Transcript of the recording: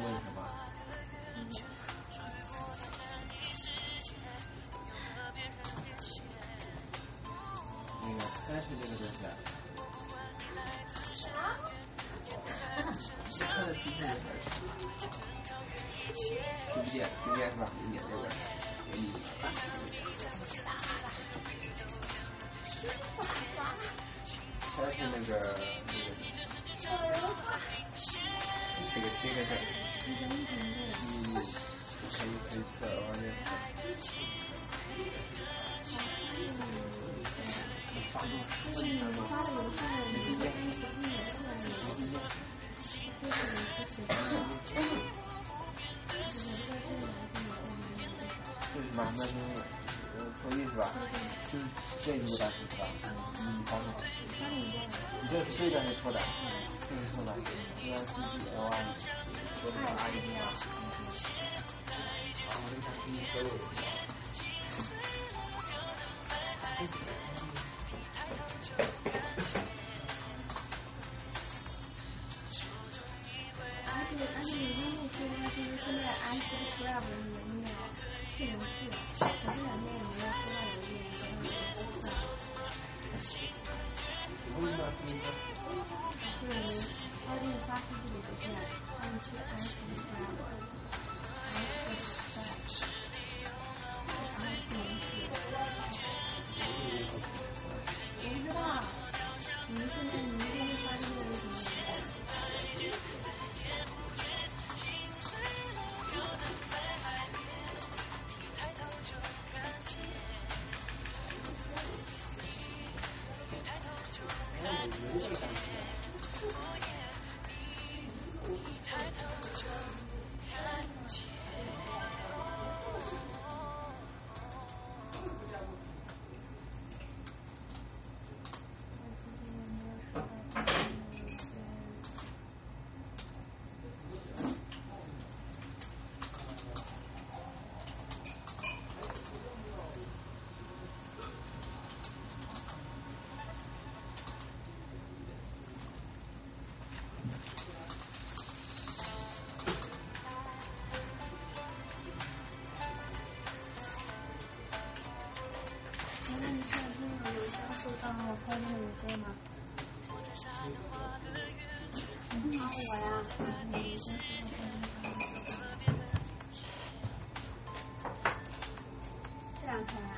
为什么？那个，但是这个东西啊。看的题目也是，听不见，听不见是吧？听不见这个，给你打。它是那个那个，这个这个是，嗯，可以可以测，我这。发多少？你发的邮件，你的意思不明白。这是嘛？那是错意是吧？就是这一个单词是吧？嗯，好好。你这是对的错的？这是错的。应该是 D L I，说的是 I D 啊。好，我给他给你收了。而且你刚才说就是现在 i 四 twelve 里面那个四零四，我这两天也没有收到邮件，我给你发信息。就是他给你发出去的邮件，他们去 i 四 twelve。收你忙我呀？这两天啊。